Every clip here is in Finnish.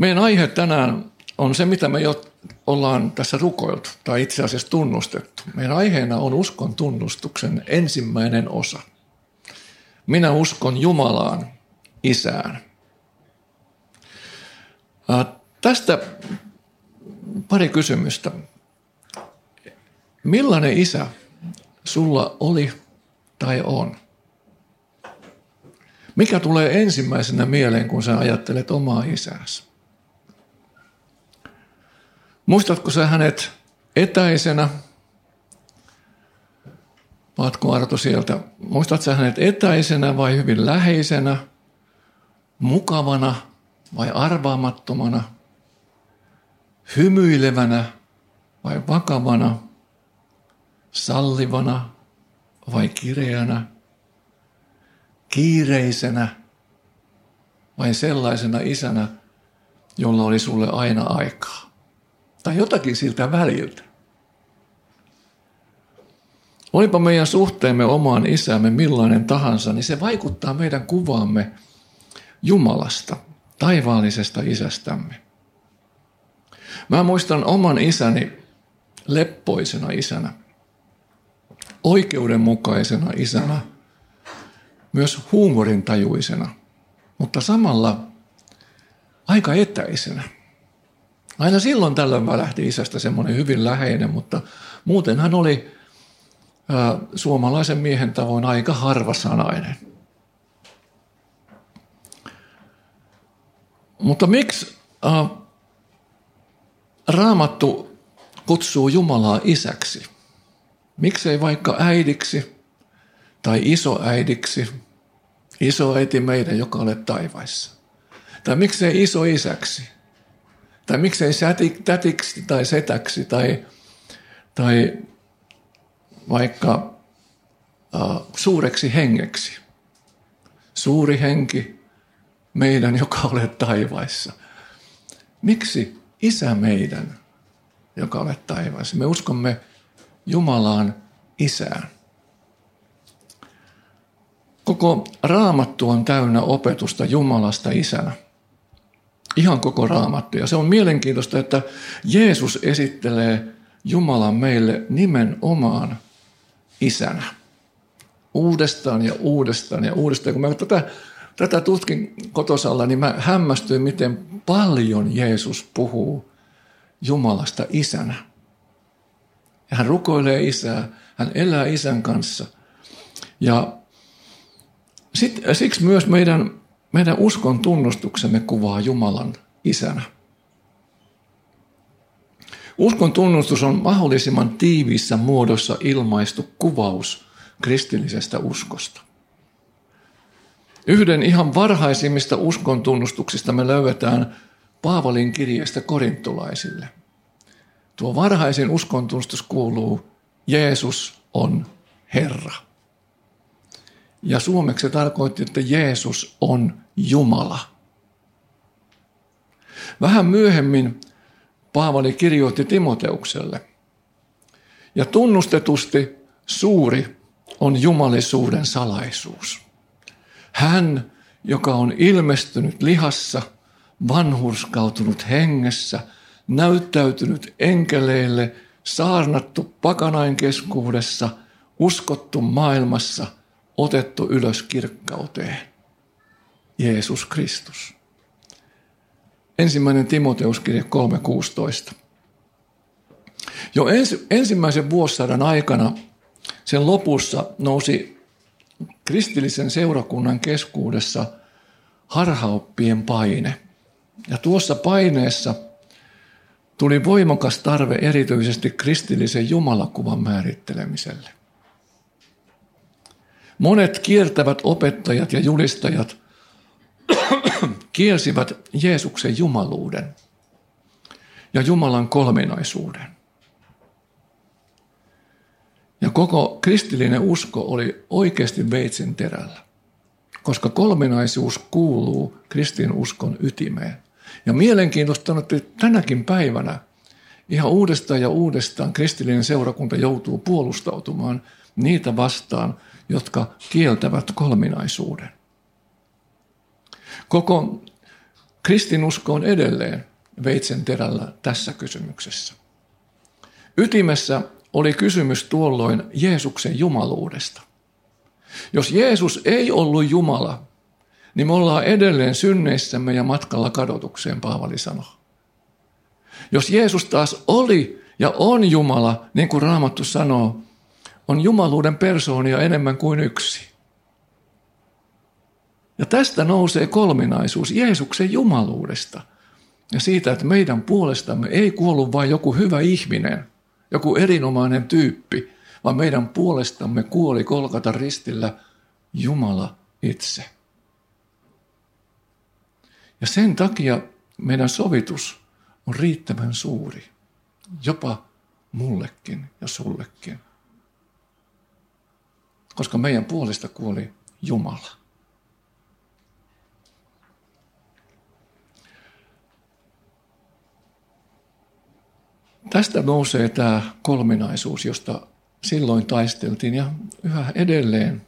Meidän aihe tänään on se, mitä me jo ollaan tässä rukoiltu tai itse asiassa tunnustettu. Meidän aiheena on uskon tunnustuksen ensimmäinen osa. Minä uskon Jumalaan, Isään. Tästä pari kysymystä. Millainen isä sulla oli tai on? Mikä tulee ensimmäisenä mieleen, kun sä ajattelet omaa isääsi? Muistatko sä hänet etäisenä? Paatko Arto sieltä? Muistatko sä hänet etäisenä vai hyvin läheisenä? Mukavana vai arvaamattomana? Hymyilevänä vai vakavana? Sallivana vai kireänä? Kiireisenä vai sellaisena isänä, jolla oli sulle aina aikaa? Tai jotakin siltä väliltä. Olipa meidän suhteemme omaan isämme millainen tahansa, niin se vaikuttaa meidän kuvaamme Jumalasta, taivaallisesta isästämme. Mä muistan oman isäni leppoisena isänä, oikeudenmukaisena isänä, myös huumorintajuisena, mutta samalla aika etäisenä – Aina silloin tällöin mä lähti isästä semmoinen hyvin läheinen, mutta muuten hän oli ää, suomalaisen miehen tavoin aika harvasanainen. Mutta miksi ää, Raamattu kutsuu Jumalaa isäksi? Miksei vaikka äidiksi tai isoäidiksi, isoäiti meidän, joka olet taivaissa? Tai miksei iso isäksi? Tai miksei tätiksi tai setäksi tai, tai vaikka uh, suureksi hengeksi. Suuri henki, meidän, joka olet taivaissa. Miksi isä meidän, joka olet taivaissa? Me uskomme Jumalaan isään. Koko raamattu on täynnä opetusta Jumalasta isänä. Ihan koko raamattu. Ja se on mielenkiintoista, että Jeesus esittelee Jumalan meille nimenomaan isänä. Uudestaan ja uudestaan ja uudestaan. Kun mä tätä, tätä tutkin kotosalla, niin mä hämmästyin, miten paljon Jeesus puhuu Jumalasta isänä. Ja hän rukoilee isää, hän elää isän kanssa. Ja sit, siksi myös meidän meidän uskon tunnustuksemme kuvaa Jumalan isänä. Uskon tunnustus on mahdollisimman tiiviissä muodossa ilmaistu kuvaus kristillisestä uskosta. Yhden ihan varhaisimmista uskon tunnustuksista me löydetään Paavalin kirjeestä korintolaisille. Tuo varhaisin uskon tunnustus kuuluu, Jeesus on Herra. Ja suomeksi se tarkoitti, että Jeesus on Jumala. Vähän myöhemmin Paavali kirjoitti Timoteukselle. Ja tunnustetusti suuri on jumalisuuden salaisuus. Hän, joka on ilmestynyt lihassa, vanhurskautunut hengessä, näyttäytynyt enkeleille, saarnattu pakanain keskuudessa, uskottu maailmassa – otettu ylös kirkkauteen. Jeesus Kristus. Ensimmäinen Timoteuskirje 3.16. Jo ensi, ensimmäisen vuosisadan aikana sen lopussa nousi kristillisen seurakunnan keskuudessa harhaoppien paine. Ja tuossa paineessa tuli voimakas tarve erityisesti kristillisen jumalakuvan määrittelemiselle. Monet kiertävät opettajat ja julistajat kielsivät Jeesuksen jumaluuden ja Jumalan kolminaisuuden. Ja koko kristillinen usko oli oikeasti veitsen terällä, koska kolminaisuus kuuluu kristin uskon ytimeen. Ja mielenkiintoista on, että tänäkin päivänä ihan uudestaan ja uudestaan kristillinen seurakunta joutuu puolustautumaan niitä vastaan, jotka kieltävät kolminaisuuden. Koko kristinusko on edelleen veitsen terällä tässä kysymyksessä. Ytimessä oli kysymys tuolloin Jeesuksen jumaluudesta. Jos Jeesus ei ollut Jumala, niin me ollaan edelleen synneissämme ja matkalla kadotukseen, Paavali sanoi. Jos Jeesus taas oli ja on Jumala, niin kuin Raamattu sanoo, on jumaluuden persoonia enemmän kuin yksi. Ja tästä nousee kolminaisuus Jeesuksen jumaluudesta. Ja siitä, että meidän puolestamme ei kuollut vain joku hyvä ihminen, joku erinomainen tyyppi, vaan meidän puolestamme kuoli kolkata ristillä Jumala itse. Ja sen takia meidän sovitus on riittävän suuri, jopa mullekin ja sullekin. Koska meidän puolesta kuoli Jumala. Tästä nousee tämä kolminaisuus, josta silloin taisteltiin ja yhä edelleen.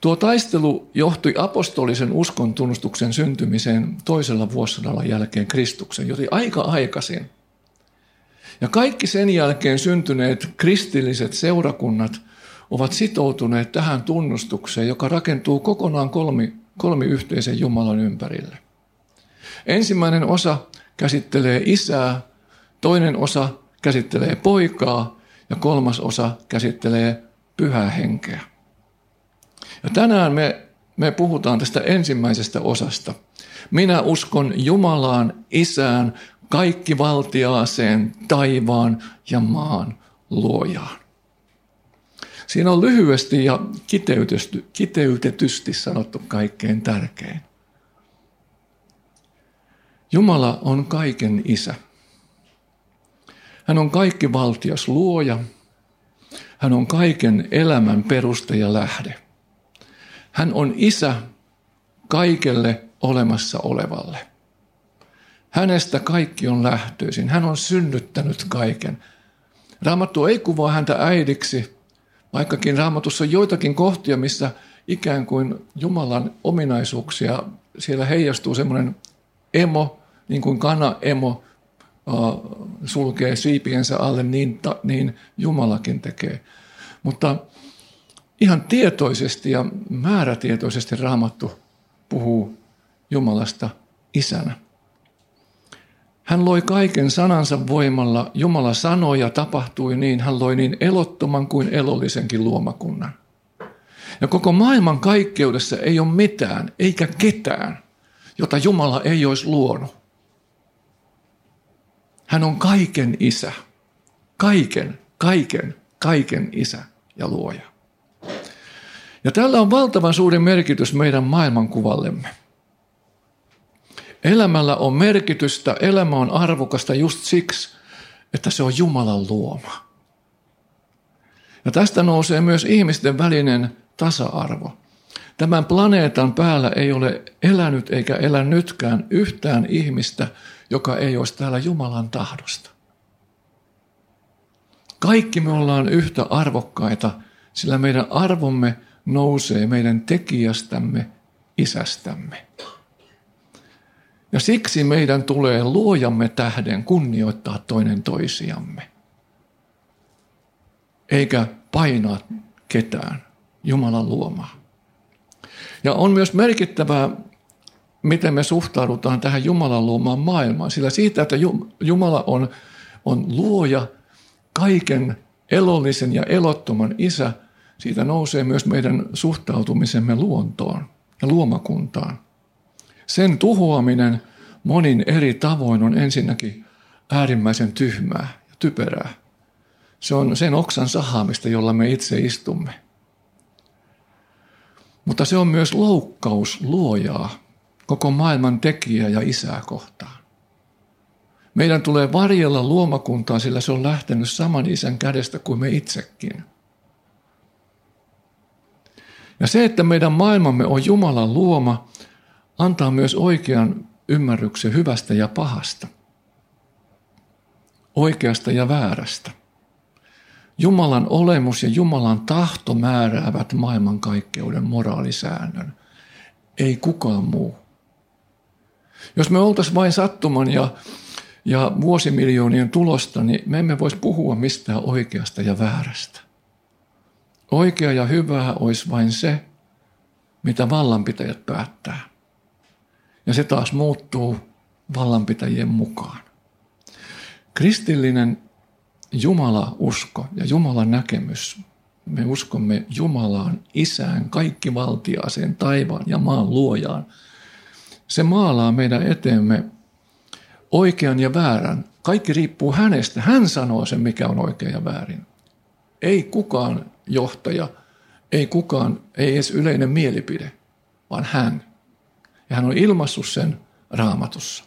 Tuo taistelu johtui apostolisen uskon tunnustuksen syntymiseen toisella vuosisadalla jälkeen Kristuksen, joten aika aikaisin. Ja kaikki sen jälkeen syntyneet kristilliset seurakunnat ovat sitoutuneet tähän tunnustukseen, joka rakentuu kokonaan kolmi, kolmi yhteisen Jumalan ympärille. Ensimmäinen osa käsittelee isää, toinen osa käsittelee poikaa ja kolmas osa käsittelee pyhää henkeä. Ja tänään me, me puhutaan tästä ensimmäisestä osasta. Minä uskon Jumalaan, Isään, kaikki valtiaaseen, taivaan ja maan luojaan. Siinä on lyhyesti ja kiteytetysti sanottu kaikkein tärkein. Jumala on kaiken isä. Hän on kaikki valtias luoja. Hän on kaiken elämän peruste ja lähde. Hän on isä kaikelle olemassa olevalle. Hänestä kaikki on lähtöisin. Hän on synnyttänyt kaiken. Raamattu ei kuvaa häntä äidiksi, vaikkakin raamatussa on joitakin kohtia, missä ikään kuin Jumalan ominaisuuksia, siellä heijastuu semmoinen emo, niin kuin kana emo sulkee siipiensä alle, niin, niin Jumalakin tekee. Mutta ihan tietoisesti ja määrätietoisesti Raamattu puhuu Jumalasta isänä. Hän loi kaiken sanansa voimalla. Jumala sanoi ja tapahtui niin. Hän loi niin elottoman kuin elollisenkin luomakunnan. Ja koko maailman kaikkeudessa ei ole mitään eikä ketään, jota Jumala ei olisi luonut. Hän on kaiken isä. Kaiken, kaiken, kaiken isä ja luoja. Ja tällä on valtavan suuri merkitys meidän maailmankuvallemme. Elämällä on merkitystä, elämä on arvokasta just siksi, että se on Jumalan luoma. Ja tästä nousee myös ihmisten välinen tasa-arvo. Tämän planeetan päällä ei ole elänyt eikä elä nytkään yhtään ihmistä, joka ei olisi täällä Jumalan tahdosta. Kaikki me ollaan yhtä arvokkaita, sillä meidän arvomme nousee meidän tekijästämme, isästämme. Ja siksi meidän tulee luojamme tähden kunnioittaa toinen toisiamme. Eikä painaa ketään Jumalan luomaa. Ja on myös merkittävää, miten me suhtaudutaan tähän Jumalan luomaan maailmaan. Sillä siitä, että Jumala on, on luoja, kaiken elollisen ja elottoman isä, siitä nousee myös meidän suhtautumisemme luontoon ja luomakuntaan. Sen tuhoaminen monin eri tavoin on ensinnäkin äärimmäisen tyhmää ja typerää. Se on sen oksan sahaamista, jolla me itse istumme. Mutta se on myös loukkaus luojaa, koko maailman tekijää ja isää kohtaan. Meidän tulee varjella luomakuntaa, sillä se on lähtenyt saman isän kädestä kuin me itsekin. Ja se, että meidän maailmamme on Jumalan luoma, antaa myös oikean ymmärryksen hyvästä ja pahasta, oikeasta ja väärästä. Jumalan olemus ja Jumalan tahto määräävät maailmankaikkeuden moraalisäännön, ei kukaan muu. Jos me oltaisiin vain sattuman ja, ja vuosimiljoonien tulosta, niin me emme voisi puhua mistään oikeasta ja väärästä. Oikea ja hyvää olisi vain se, mitä vallanpitäjät päättää. Ja se taas muuttuu vallanpitäjien mukaan. Kristillinen Jumala-usko ja Jumalan näkemys, me uskomme Jumalaan, Isään, kaikki valtiaaseen, taivaan ja maan luojaan. Se maalaa meidän eteemme oikean ja väärän. Kaikki riippuu hänestä. Hän sanoo sen, mikä on oikein ja väärin. Ei kukaan johtaja, ei kukaan, ei edes yleinen mielipide, vaan hän. Ja hän on ilmassut sen raamatussa.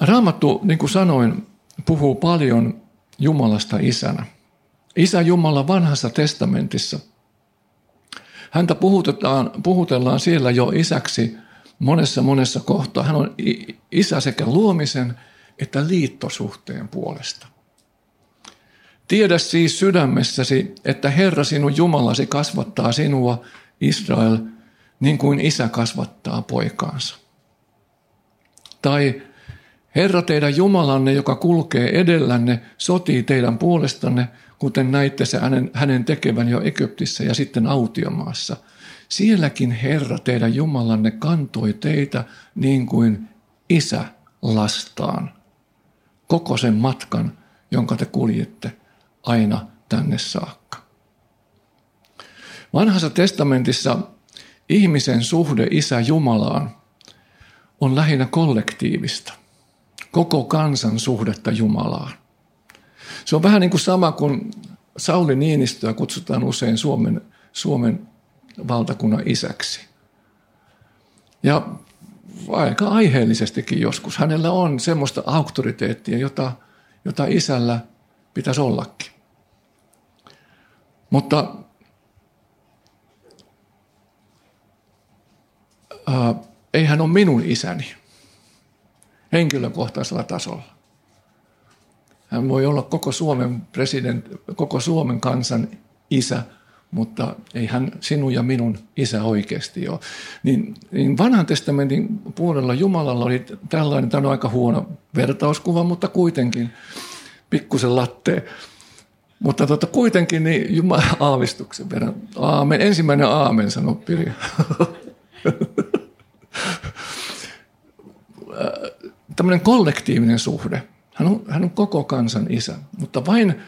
Raamattu, niin kuin sanoin, puhuu paljon Jumalasta isänä. Isä Jumala vanhassa testamentissa. Häntä puhutetaan, puhutellaan siellä jo isäksi monessa monessa kohtaa. Hän on isä sekä luomisen että liittosuhteen puolesta. Tiedä siis sydämessäsi, että Herra sinun Jumalasi kasvattaa sinua, Israel, niin kuin isä kasvattaa poikaansa. Tai Herra teidän Jumalanne, joka kulkee edellänne, sotii teidän puolestanne, kuten näitte se hänen, hänen tekevän jo Egyptissä ja sitten autiomaassa. Sielläkin Herra teidän Jumalanne kantoi teitä niin kuin isä lastaan. Koko sen matkan, jonka te kuljette aina tänne saakka. Vanhassa testamentissa ihmisen suhde isä Jumalaan on lähinnä kollektiivista koko kansan suhdetta Jumalaan. Se on vähän niin kuin sama kuin Sauli Niinistöä kutsutaan usein Suomen, Suomen valtakunnan isäksi. Ja aika aiheellisestikin joskus. Hänellä on semmoista auktoriteettia, jota, jota isällä pitäisi ollakin. Mutta äh, ei hän ole minun isäni henkilökohtaisella tasolla. Hän voi olla koko Suomen president, koko Suomen kansan isä, mutta ei hän sinun ja minun isä oikeasti ole. Niin, niin vanhan testamentin puolella Jumalalla oli tällainen, tämä on aika huono vertauskuva, mutta kuitenkin pikkusen lattee. Mutta tota, kuitenkin niin Jumala aavistuksen verran. Aamen. Ensimmäinen aamen sanoi Pirja. tämmöinen kollektiivinen suhde. Hän on, hän on koko kansan isä, mutta vain,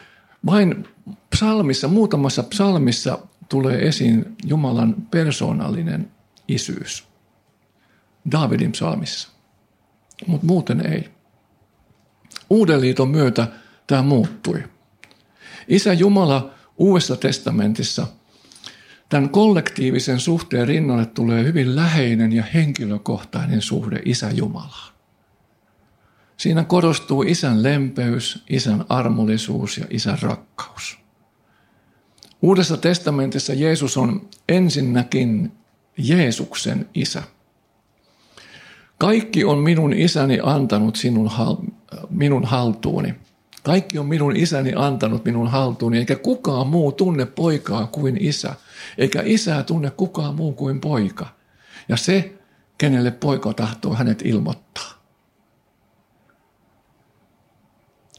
vain psalmissa, muutamassa psalmissa tulee esiin Jumalan persoonallinen isyys. Davidin psalmissa, mutta muuten ei. Uuden liiton myötä tämä muuttui. Isä Jumala Uudessa testamentissa tämän kollektiivisen suhteen rinnalle tulee hyvin läheinen ja henkilökohtainen suhde Isä Jumalaan. Siinä korostuu isän lempeys, isän armollisuus ja isän rakkaus. Uudessa testamentissa Jeesus on ensinnäkin Jeesuksen isä. Kaikki on minun isäni antanut sinun, minun haltuuni. Kaikki on minun isäni antanut minun haltuuni, eikä kukaan muu tunne poikaa kuin isä, eikä isää tunne kukaan muu kuin poika. Ja se, kenelle poika tahtoo hänet ilmoittaa.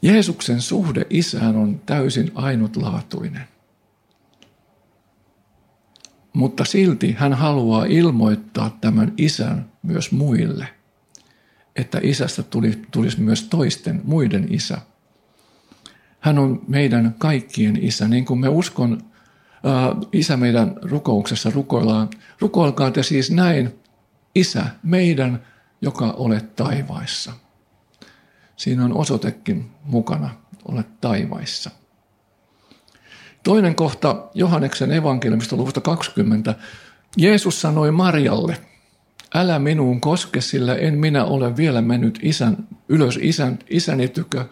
Jeesuksen suhde isään on täysin ainutlaatuinen. Mutta silti hän haluaa ilmoittaa tämän isän myös muille, että isästä tulisi myös toisten, muiden isä. Hän on meidän kaikkien isä, niin kuin me uskon, ää, isä meidän rukouksessa rukoillaan. Rukoilkaa te siis näin, isä meidän, joka olet taivaissa. Siinä on osoitekin mukana, olet taivaissa. Toinen kohta Johanneksen evankeliumista luvusta 20. Jeesus sanoi Marjalle, älä minuun koske, sillä en minä ole vielä mennyt isän, ylös isän, isäni tykö,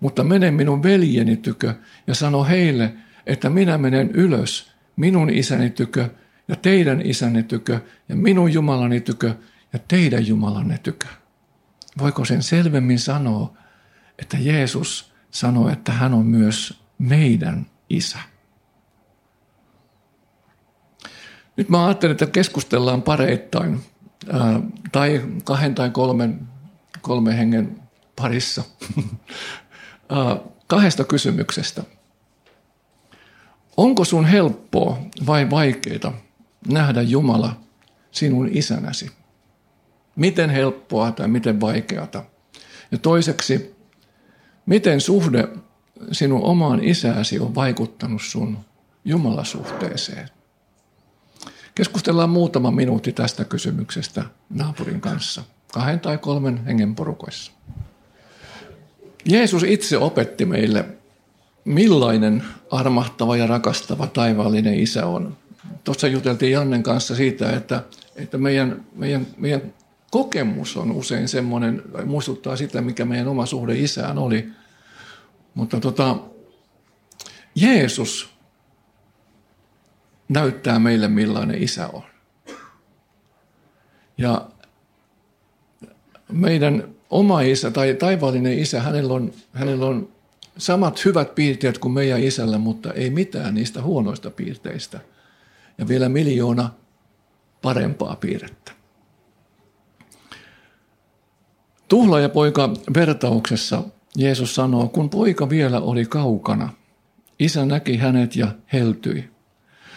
mutta mene minun veljeni tykö ja sano heille, että minä menen ylös minun isäni tykö ja teidän isänne tykö ja minun Jumalani tykö ja teidän Jumalanne tykö. Voiko sen selvemmin sanoa, että Jeesus sanoi, että hän on myös meidän isä. Nyt mä ajattelin, että keskustellaan pareittain ää, tai kahden tai kolmen, kolmen hengen parissa kahdesta kysymyksestä. Onko sun helppoa vai vaikeaa nähdä Jumala sinun isänäsi? Miten helppoa tai miten vaikeata? Ja toiseksi, miten suhde sinun omaan isääsi on vaikuttanut sun Jumalasuhteeseen? Keskustellaan muutama minuutti tästä kysymyksestä naapurin kanssa, kahden tai kolmen hengen porukoissa. Jeesus itse opetti meille, millainen armahtava ja rakastava taivaallinen isä on. Tuossa juteltiin Jannen kanssa siitä, että, että meidän, meidän, meidän kokemus on usein semmoinen, muistuttaa sitä, mikä meidän oma suhde isään oli. Mutta tota, Jeesus näyttää meille, millainen isä on. Ja meidän oma isä tai taivaallinen isä, hänellä on, hänellä on samat hyvät piirteet kuin meidän isällä, mutta ei mitään niistä huonoista piirteistä. Ja vielä miljoona parempaa piirrettä. Tuhla poika vertauksessa Jeesus sanoo, kun poika vielä oli kaukana, isä näki hänet ja heltyi.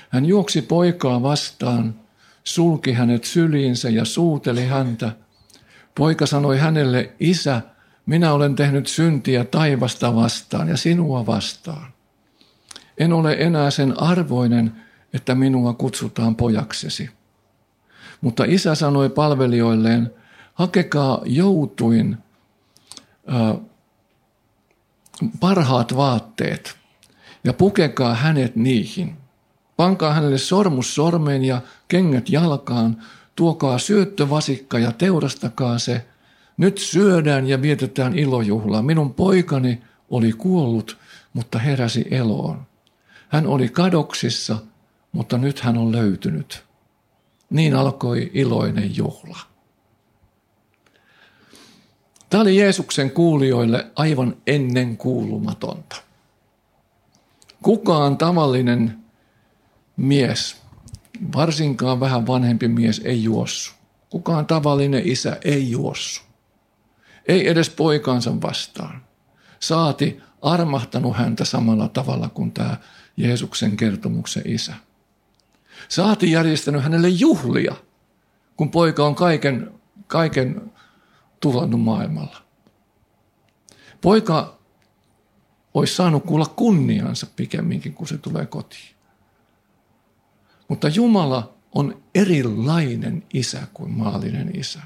Hän juoksi poikaa vastaan, sulki hänet syliinsä ja suuteli häntä. Poika sanoi hänelle, isä, minä olen tehnyt syntiä taivasta vastaan ja sinua vastaan. En ole enää sen arvoinen, että minua kutsutaan pojaksesi. Mutta isä sanoi palvelijoilleen, hakekaa joutuin äh, parhaat vaatteet ja pukekaa hänet niihin. Pankaa hänelle sormus sormeen ja kengät jalkaan, tuokaa syöttövasikka ja teurastakaa se. Nyt syödään ja vietetään ilojuhlaa. Minun poikani oli kuollut, mutta heräsi eloon. Hän oli kadoksissa, mutta nyt hän on löytynyt. Niin alkoi iloinen juhla. Tämä oli Jeesuksen kuulijoille aivan ennen kuulumatonta. Kukaan tavallinen mies, varsinkaan vähän vanhempi mies, ei juossu. Kukaan tavallinen isä ei juossu. Ei edes poikansa vastaan. Saati armahtanut häntä samalla tavalla kuin tämä Jeesuksen kertomuksen isä. Saati järjestänyt hänelle juhlia, kun poika on kaiken, kaiken tulannut maailmalla. Poika olisi saanut kuulla kunniansa pikemminkin, kun se tulee kotiin. Mutta Jumala on erilainen isä kuin maallinen isä.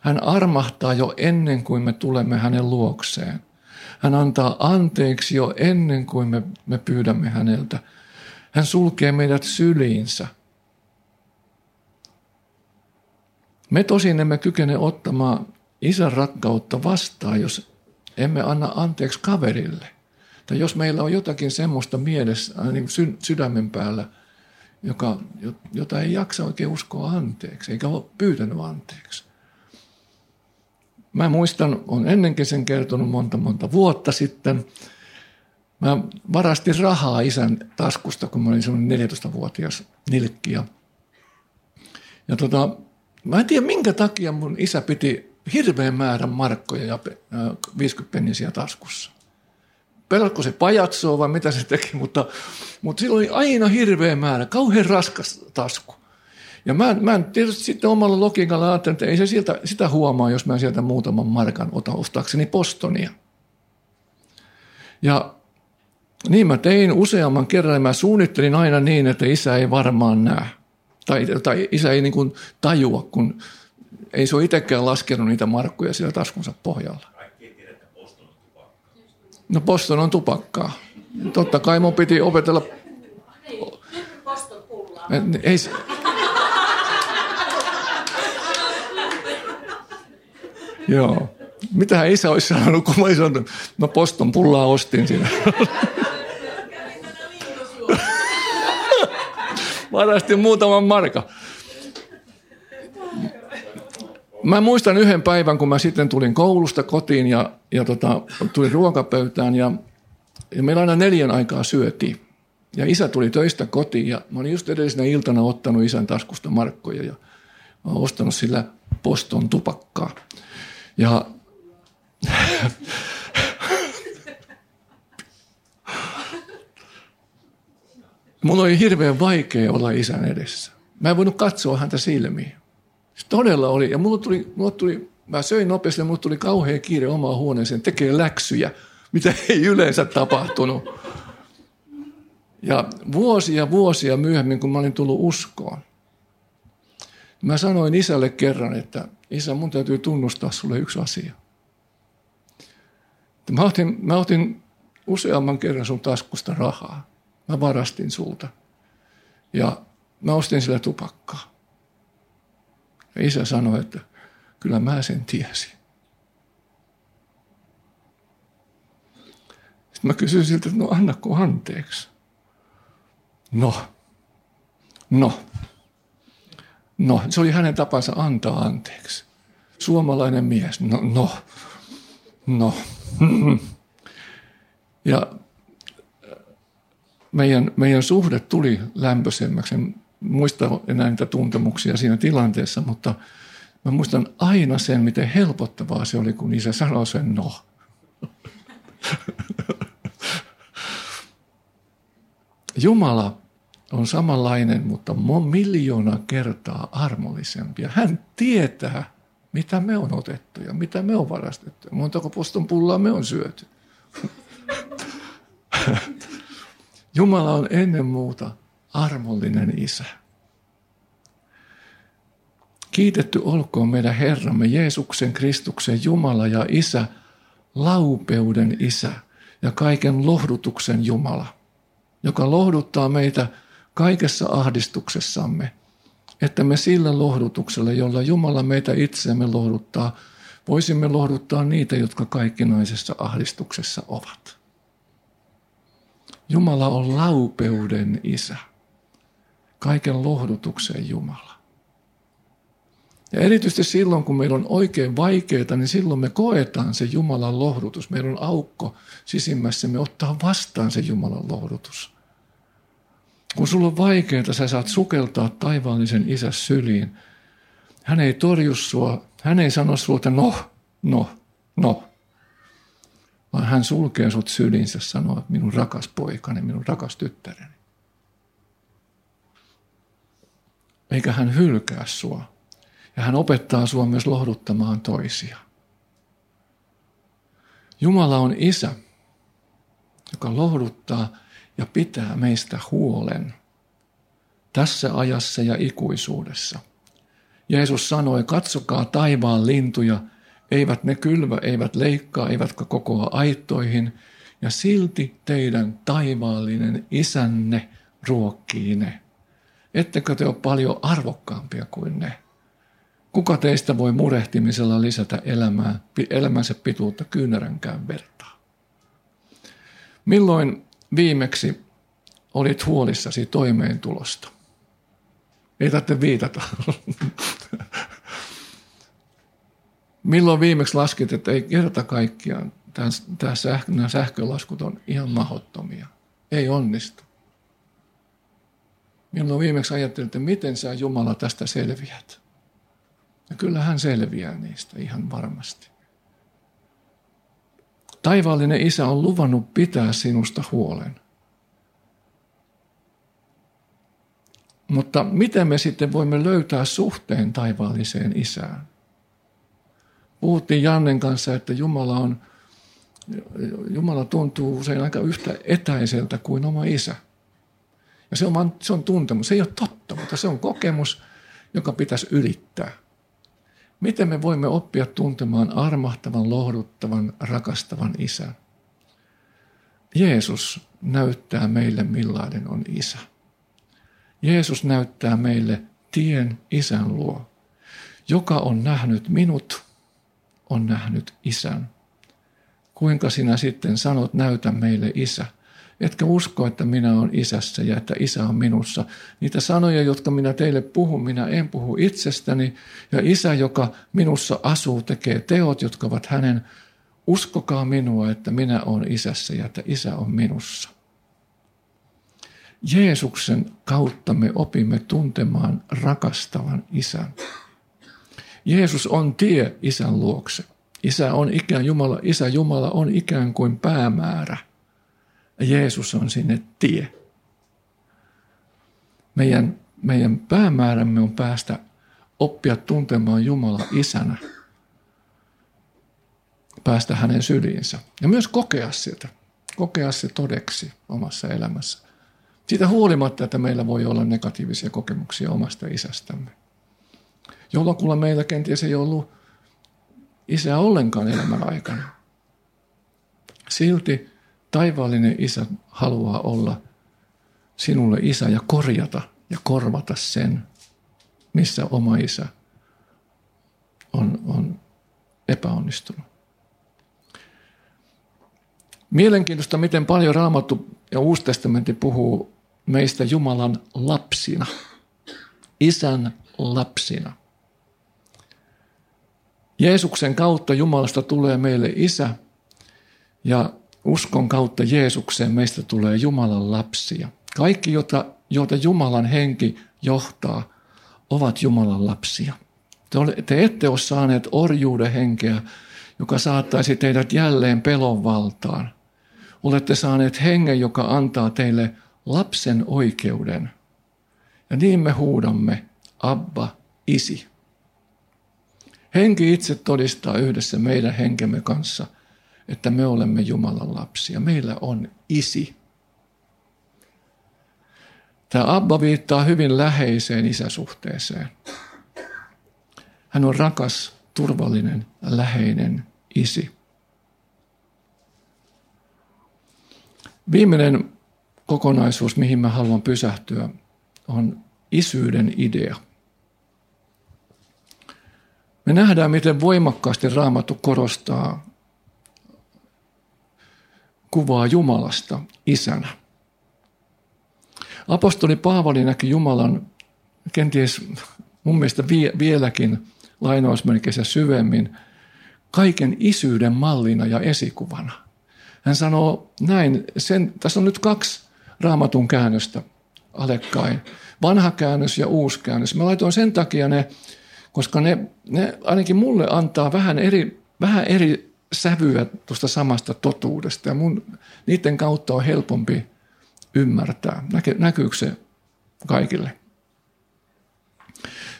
Hän armahtaa jo ennen kuin me tulemme hänen luokseen. Hän antaa anteeksi jo ennen kuin me, me pyydämme häneltä. Hän sulkee meidät syliinsä. Me tosin emme kykene ottamaan isän rakkautta vastaan, jos emme anna anteeksi kaverille. Tai jos meillä on jotakin semmoista mielessä, niin sydämen päällä – joka, jota ei jaksa oikein uskoa anteeksi, eikä ole pyytänyt anteeksi. Mä muistan, on ennenkin sen kertonut monta monta vuotta sitten. Mä varastin rahaa isän taskusta, kun mä olin semmoinen 14-vuotias nilkki. Ja, ja tota, mä en tiedä minkä takia mun isä piti hirveän määrän markkoja ja 50 pennisiä taskussa pelatko se pajatsoa vai mitä se teki, mutta, mutta sillä oli aina hirveä määrä, kauhean raskas tasku. Ja mä, mä en tietysti sitten omalla logiikalla ajattelin, että ei se sieltä, sitä huomaa, jos mä sieltä muutaman markan otan ostaakseni postonia. Ja niin mä tein useamman kerran ja mä suunnittelin aina niin, että isä ei varmaan näe. Tai, tai isä ei niin kuin tajua, kun ei se ole itsekään laskenut niitä markkuja siellä taskunsa pohjalla. No Boston on tupakkaa. Totta kai mun piti opetella... Ei, Joo. Mitähän isä olisi sanonut, kun mä sanonut, no poston pullaa ostin siinä. Varastin muutaman marka. Mä muistan yhden päivän, kun mä sitten tulin koulusta kotiin ja, ja tota, tulin ruokapöytään ja, ja meillä aina neljän aikaa syötiin. Ja isä tuli töistä kotiin ja mä olin just edellisenä iltana ottanut isän taskusta markkoja ja mä olen ostanut sillä poston tupakkaa. Ja Mulla oli hirveän vaikea olla isän edessä. Mä en voinut katsoa häntä silmiin. Todella oli. Ja mulla tuli, mulla tuli, mä söin nopeasti ja mulla tuli kauhean kiire omaan huoneeseen tekee läksyjä, mitä ei yleensä tapahtunut. Ja vuosia vuosia myöhemmin, kun mä olin tullut uskoon, mä sanoin isälle kerran, että isä, mun täytyy tunnustaa sulle yksi asia. Mä otin, mä otin useamman kerran sun taskusta rahaa. Mä varastin sulta. Ja mä ostin sille tupakkaa. Ja isä sanoi, että kyllä mä sen tiesin. Sitten mä kysyin siltä, että no annako anteeksi. No, no, no, se oli hänen tapansa antaa anteeksi. Suomalainen mies, no, no, no. Ja meidän, meidän suhde tuli lämpöisemmäksi. Muista enää niitä tuntemuksia siinä tilanteessa, mutta mä muistan aina sen, miten helpottavaa se oli, kun isä sanoi sen no. Jumala on samanlainen, mutta miljoona kertaa armollisempi. Ja hän tietää, mitä me on otettu ja mitä me on varastettu. Montako poston pullaa me on syöty. Jumala on ennen muuta armollinen isä. Kiitetty olkoon meidän Herramme Jeesuksen Kristuksen Jumala ja Isä, laupeuden Isä ja kaiken lohdutuksen Jumala, joka lohduttaa meitä kaikessa ahdistuksessamme, että me sillä lohdutuksella, jolla Jumala meitä itseämme lohduttaa, voisimme lohduttaa niitä, jotka kaikkinaisessa ahdistuksessa ovat. Jumala on laupeuden isä. Kaiken lohdutuksen Jumala. Ja erityisesti silloin, kun meillä on oikein vaikeaa, niin silloin me koetaan se Jumalan lohdutus. Meillä on aukko sisimmässämme ottaa vastaan se Jumalan lohdutus. Kun sulla on vaikeaa, sä saat sukeltaa taivaallisen isä syliin. Hän ei torju sua, hän ei sano että no, no, no vaan hän sulkee sut sylinsä sanoo, että minun rakas poikani, minun rakas tyttäreni. Eikä hän hylkää sua. Ja hän opettaa sua myös lohduttamaan toisia. Jumala on isä, joka lohduttaa ja pitää meistä huolen tässä ajassa ja ikuisuudessa. Jeesus sanoi, katsokaa taivaan lintuja – eivät ne kylvä, eivät leikkaa, eivätkä kokoa aittoihin, ja silti teidän taivaallinen isänne ruokkii ne. Ettekö te ole paljon arvokkaampia kuin ne? Kuka teistä voi murehtimisella lisätä elämää, elämänsä pituutta kyynäränkään vertaa? Milloin viimeksi olit huolissasi toimeentulosta? Ei tarvitse viitata. Milloin viimeksi laskit, että ei kerta kaikkiaan, tämä sähkö, nämä sähkölaskut on ihan mahottomia. Ei onnistu. Milloin viimeksi ajattelit, että miten sä Jumala tästä selviät? Ja kyllä hän selviää niistä ihan varmasti. Taivaallinen isä on luvannut pitää sinusta huolen. Mutta miten me sitten voimme löytää suhteen taivaalliseen isään? puhuttiin Jannen kanssa, että Jumala, on, Jumala tuntuu usein aika yhtä etäiseltä kuin oma isä. Ja se on, se on tuntemus. Se ei ole totta, mutta se on kokemus, joka pitäisi ylittää. Miten me voimme oppia tuntemaan armahtavan, lohduttavan, rakastavan isän? Jeesus näyttää meille, millainen on isä. Jeesus näyttää meille tien isän luo, joka on nähnyt minut on nähnyt isän. Kuinka sinä sitten sanot, näytä meille isä? Etkä usko, että minä olen isässä ja että isä on minussa. Niitä sanoja, jotka minä teille puhun, minä en puhu itsestäni. Ja isä, joka minussa asuu, tekee teot, jotka ovat hänen. Uskokaa minua, että minä olen isässä ja että isä on minussa. Jeesuksen kautta me opimme tuntemaan rakastavan isän. Jeesus on tie isän luokse. Isä on ikään Jumala, isä Jumala on ikään kuin päämäärä. Ja Jeesus on sinne tie. Meidän, meidän päämäärämme on päästä oppia tuntemaan Jumala isänä. Päästä hänen syliinsä. Ja myös kokea sitä. Kokea se todeksi omassa elämässä. Siitä huolimatta, että meillä voi olla negatiivisia kokemuksia omasta isästämme. Jollakulla meillä kenties ei ollut isää ollenkaan elämän aikana. Silti taivaallinen isä haluaa olla sinulle isä ja korjata ja korvata sen, missä oma isä on, on epäonnistunut. Mielenkiintoista, miten paljon Raamattu ja Uusi testamentti puhuu meistä Jumalan lapsina, isän lapsina. Jeesuksen kautta Jumalasta tulee meille isä ja uskon kautta Jeesukseen meistä tulee Jumalan lapsia. Kaikki, jota, joita Jumalan henki johtaa, ovat Jumalan lapsia. Te ette ole saaneet orjuuden henkeä, joka saattaisi teidät jälleen pelon valtaan. Olette saaneet hengen, joka antaa teille lapsen oikeuden. Ja niin me huudamme, Abba, isi. Henki itse todistaa yhdessä meidän henkemme kanssa, että me olemme Jumalan lapsia. Meillä on isi. Tämä Abba viittaa hyvin läheiseen isäsuhteeseen. Hän on rakas, turvallinen, läheinen isi. Viimeinen kokonaisuus, mihin mä haluan pysähtyä, on isyyden idea. Me nähdään, miten voimakkaasti Raamattu korostaa kuvaa Jumalasta isänä. Apostoli Paavali näki Jumalan kenties mun mielestä vieläkin lainausmerkeissä syvemmin kaiken isyyden mallina ja esikuvana. Hän sanoo näin, sen, tässä on nyt kaksi raamatun käännöstä alekkain. Vanha käännös ja uusi käännös. Mä laitoin sen takia ne, koska ne, ne ainakin mulle antaa vähän eri, vähän eri sävyä tuosta samasta totuudesta. Ja mun, niiden kautta on helpompi ymmärtää. Näky, näkyykö se kaikille?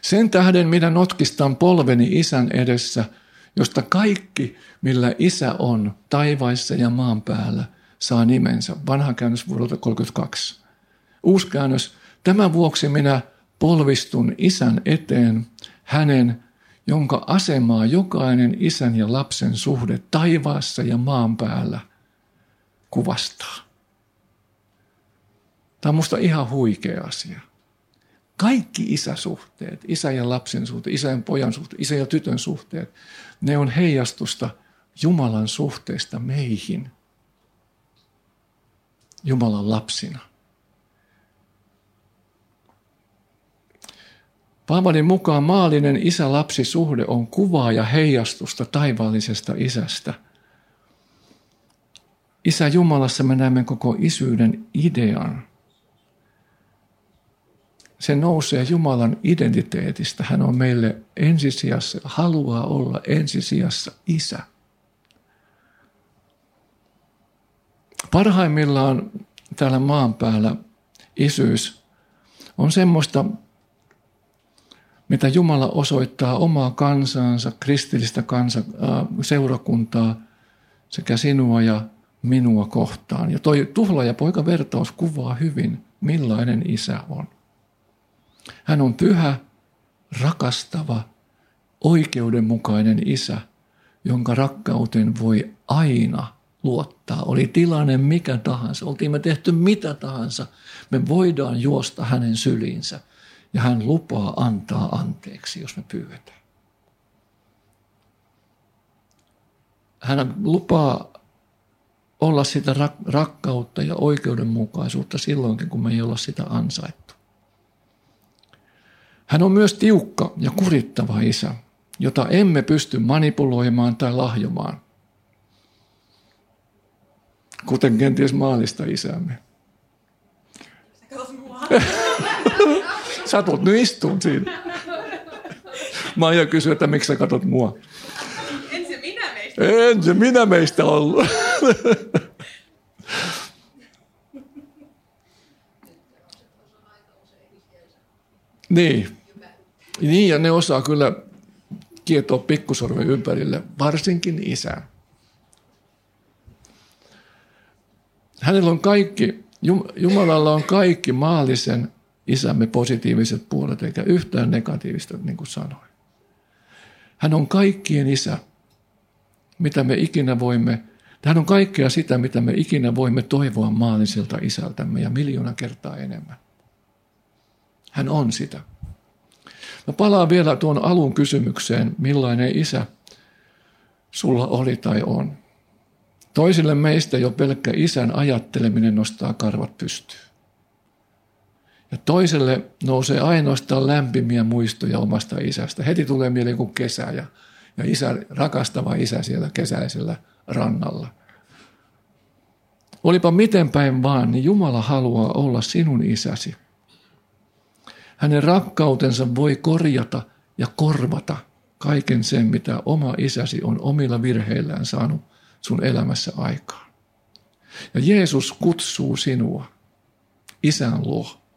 Sen tähden minä notkistan polveni isän edessä, josta kaikki, millä isä on taivaissa ja maan päällä – saa nimensä. Vanha käännös vuodelta 32. Uusi käännös. Tämän vuoksi minä polvistun isän eteen, hänen, jonka asemaa jokainen isän ja lapsen suhde taivaassa ja maan päällä kuvastaa. Tämä on minusta ihan huikea asia. Kaikki isäsuhteet, isä ja lapsen suhteet, isä ja pojan suhteet, isä ja tytön suhteet, ne on heijastusta Jumalan suhteesta meihin – Jumalan lapsina. Paavalin mukaan maallinen isä-lapsi-suhde on kuvaa ja heijastusta taivaallisesta isästä. Isä Jumalassa me näemme koko isyyden idean. Se nousee Jumalan identiteetistä. Hän on meille ensisijassa, haluaa olla ensisijassa isä. Parhaimmillaan täällä maan päällä isyys on semmoista, mitä Jumala osoittaa omaa kansansa, kristillistä kansa, äh, seurakuntaa sekä sinua ja minua kohtaan. Ja toi tuhla ja poika vertaus kuvaa hyvin, millainen isä on. Hän on pyhä, rakastava, oikeudenmukainen isä, jonka rakkauteen voi aina – luottaa. Oli tilanne mikä tahansa, oltiin me tehty mitä tahansa, me voidaan juosta hänen syliinsä ja hän lupaa antaa anteeksi, jos me pyydetään. Hän lupaa olla sitä rakkautta ja oikeudenmukaisuutta silloinkin, kun me ei olla sitä ansaittu. Hän on myös tiukka ja kurittava isä, jota emme pysty manipuloimaan tai lahjomaan kuten kenties maalista isämme. Satut nyt istuun siinä. Maija kysyy, että miksi sä katot mua. En se minä meistä. En se minä meistä ollut. niin. Niin, ja ne osaa kyllä kietoa pikkusormen ympärille, varsinkin isä. Hänellä on kaikki, Jumalalla on kaikki maallisen isämme positiiviset puolet, eikä yhtään negatiivista, niin kuin sanoin. Hän on kaikkien isä, mitä me ikinä voimme, hän on kaikkea sitä, mitä me ikinä voimme toivoa maalliselta isältämme ja miljoona kertaa enemmän. Hän on sitä. Mä palaan vielä tuon alun kysymykseen, millainen isä sulla oli tai on. Toisille meistä jo pelkkä isän ajatteleminen nostaa karvat pystyyn. Ja toiselle nousee ainoastaan lämpimiä muistoja omasta isästä. Heti tulee mieleen kuin kesä ja, ja isä, rakastava isä siellä kesäisellä rannalla. Olipa miten päin vaan, niin Jumala haluaa olla sinun isäsi. Hänen rakkautensa voi korjata ja korvata kaiken sen, mitä oma isäsi on omilla virheillään saanut sun elämässä aikaan. Ja Jeesus kutsuu sinua isän luo.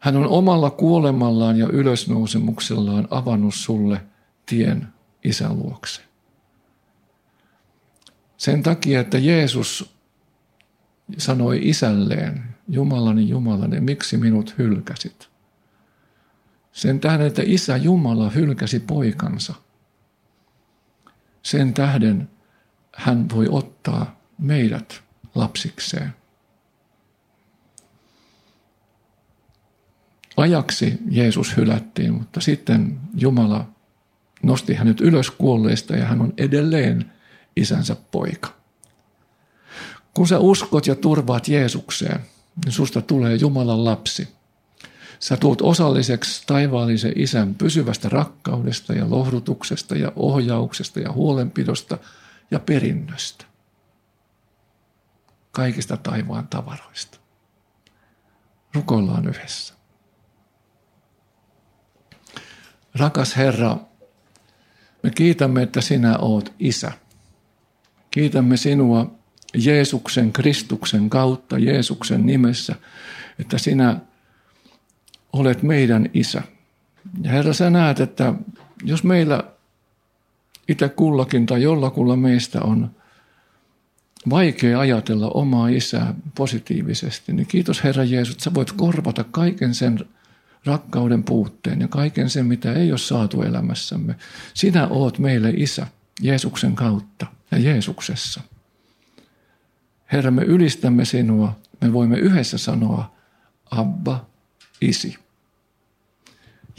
Hän on omalla kuolemallaan ja ylösnousemuksellaan avannut sulle tien isän luokse. Sen takia, että Jeesus sanoi isälleen, Jumalani, Jumalani, miksi minut hylkäsit? Sen tähden, että isä Jumala hylkäsi poikansa. Sen tähden hän voi ottaa meidät lapsikseen. Ajaksi Jeesus hylättiin, mutta sitten Jumala nosti hänet ylös kuolleista ja hän on edelleen isänsä poika. Kun sä uskot ja turvaat Jeesukseen, niin susta tulee Jumalan lapsi. Sä tulet osalliseksi taivaallisen isän pysyvästä rakkaudesta ja lohdutuksesta ja ohjauksesta ja huolenpidosta ja perinnöstä. Kaikista taivaan tavaroista. Rukoillaan yhdessä. Rakas Herra, me kiitämme, että sinä oot isä. Kiitämme sinua Jeesuksen, Kristuksen kautta, Jeesuksen nimessä, että sinä olet meidän isä. Ja Herra, sä näet, että jos meillä itse kullakin tai jollakulla meistä on vaikea ajatella omaa isää positiivisesti, niin kiitos Herra Jeesus, että sä voit korvata kaiken sen rakkauden puutteen ja kaiken sen, mitä ei ole saatu elämässämme. Sinä oot meille isä Jeesuksen kautta ja Jeesuksessa. Herra, me ylistämme sinua. Me voimme yhdessä sanoa, Abba, isi.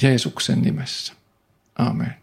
Jeesuksen nimessä. Amen.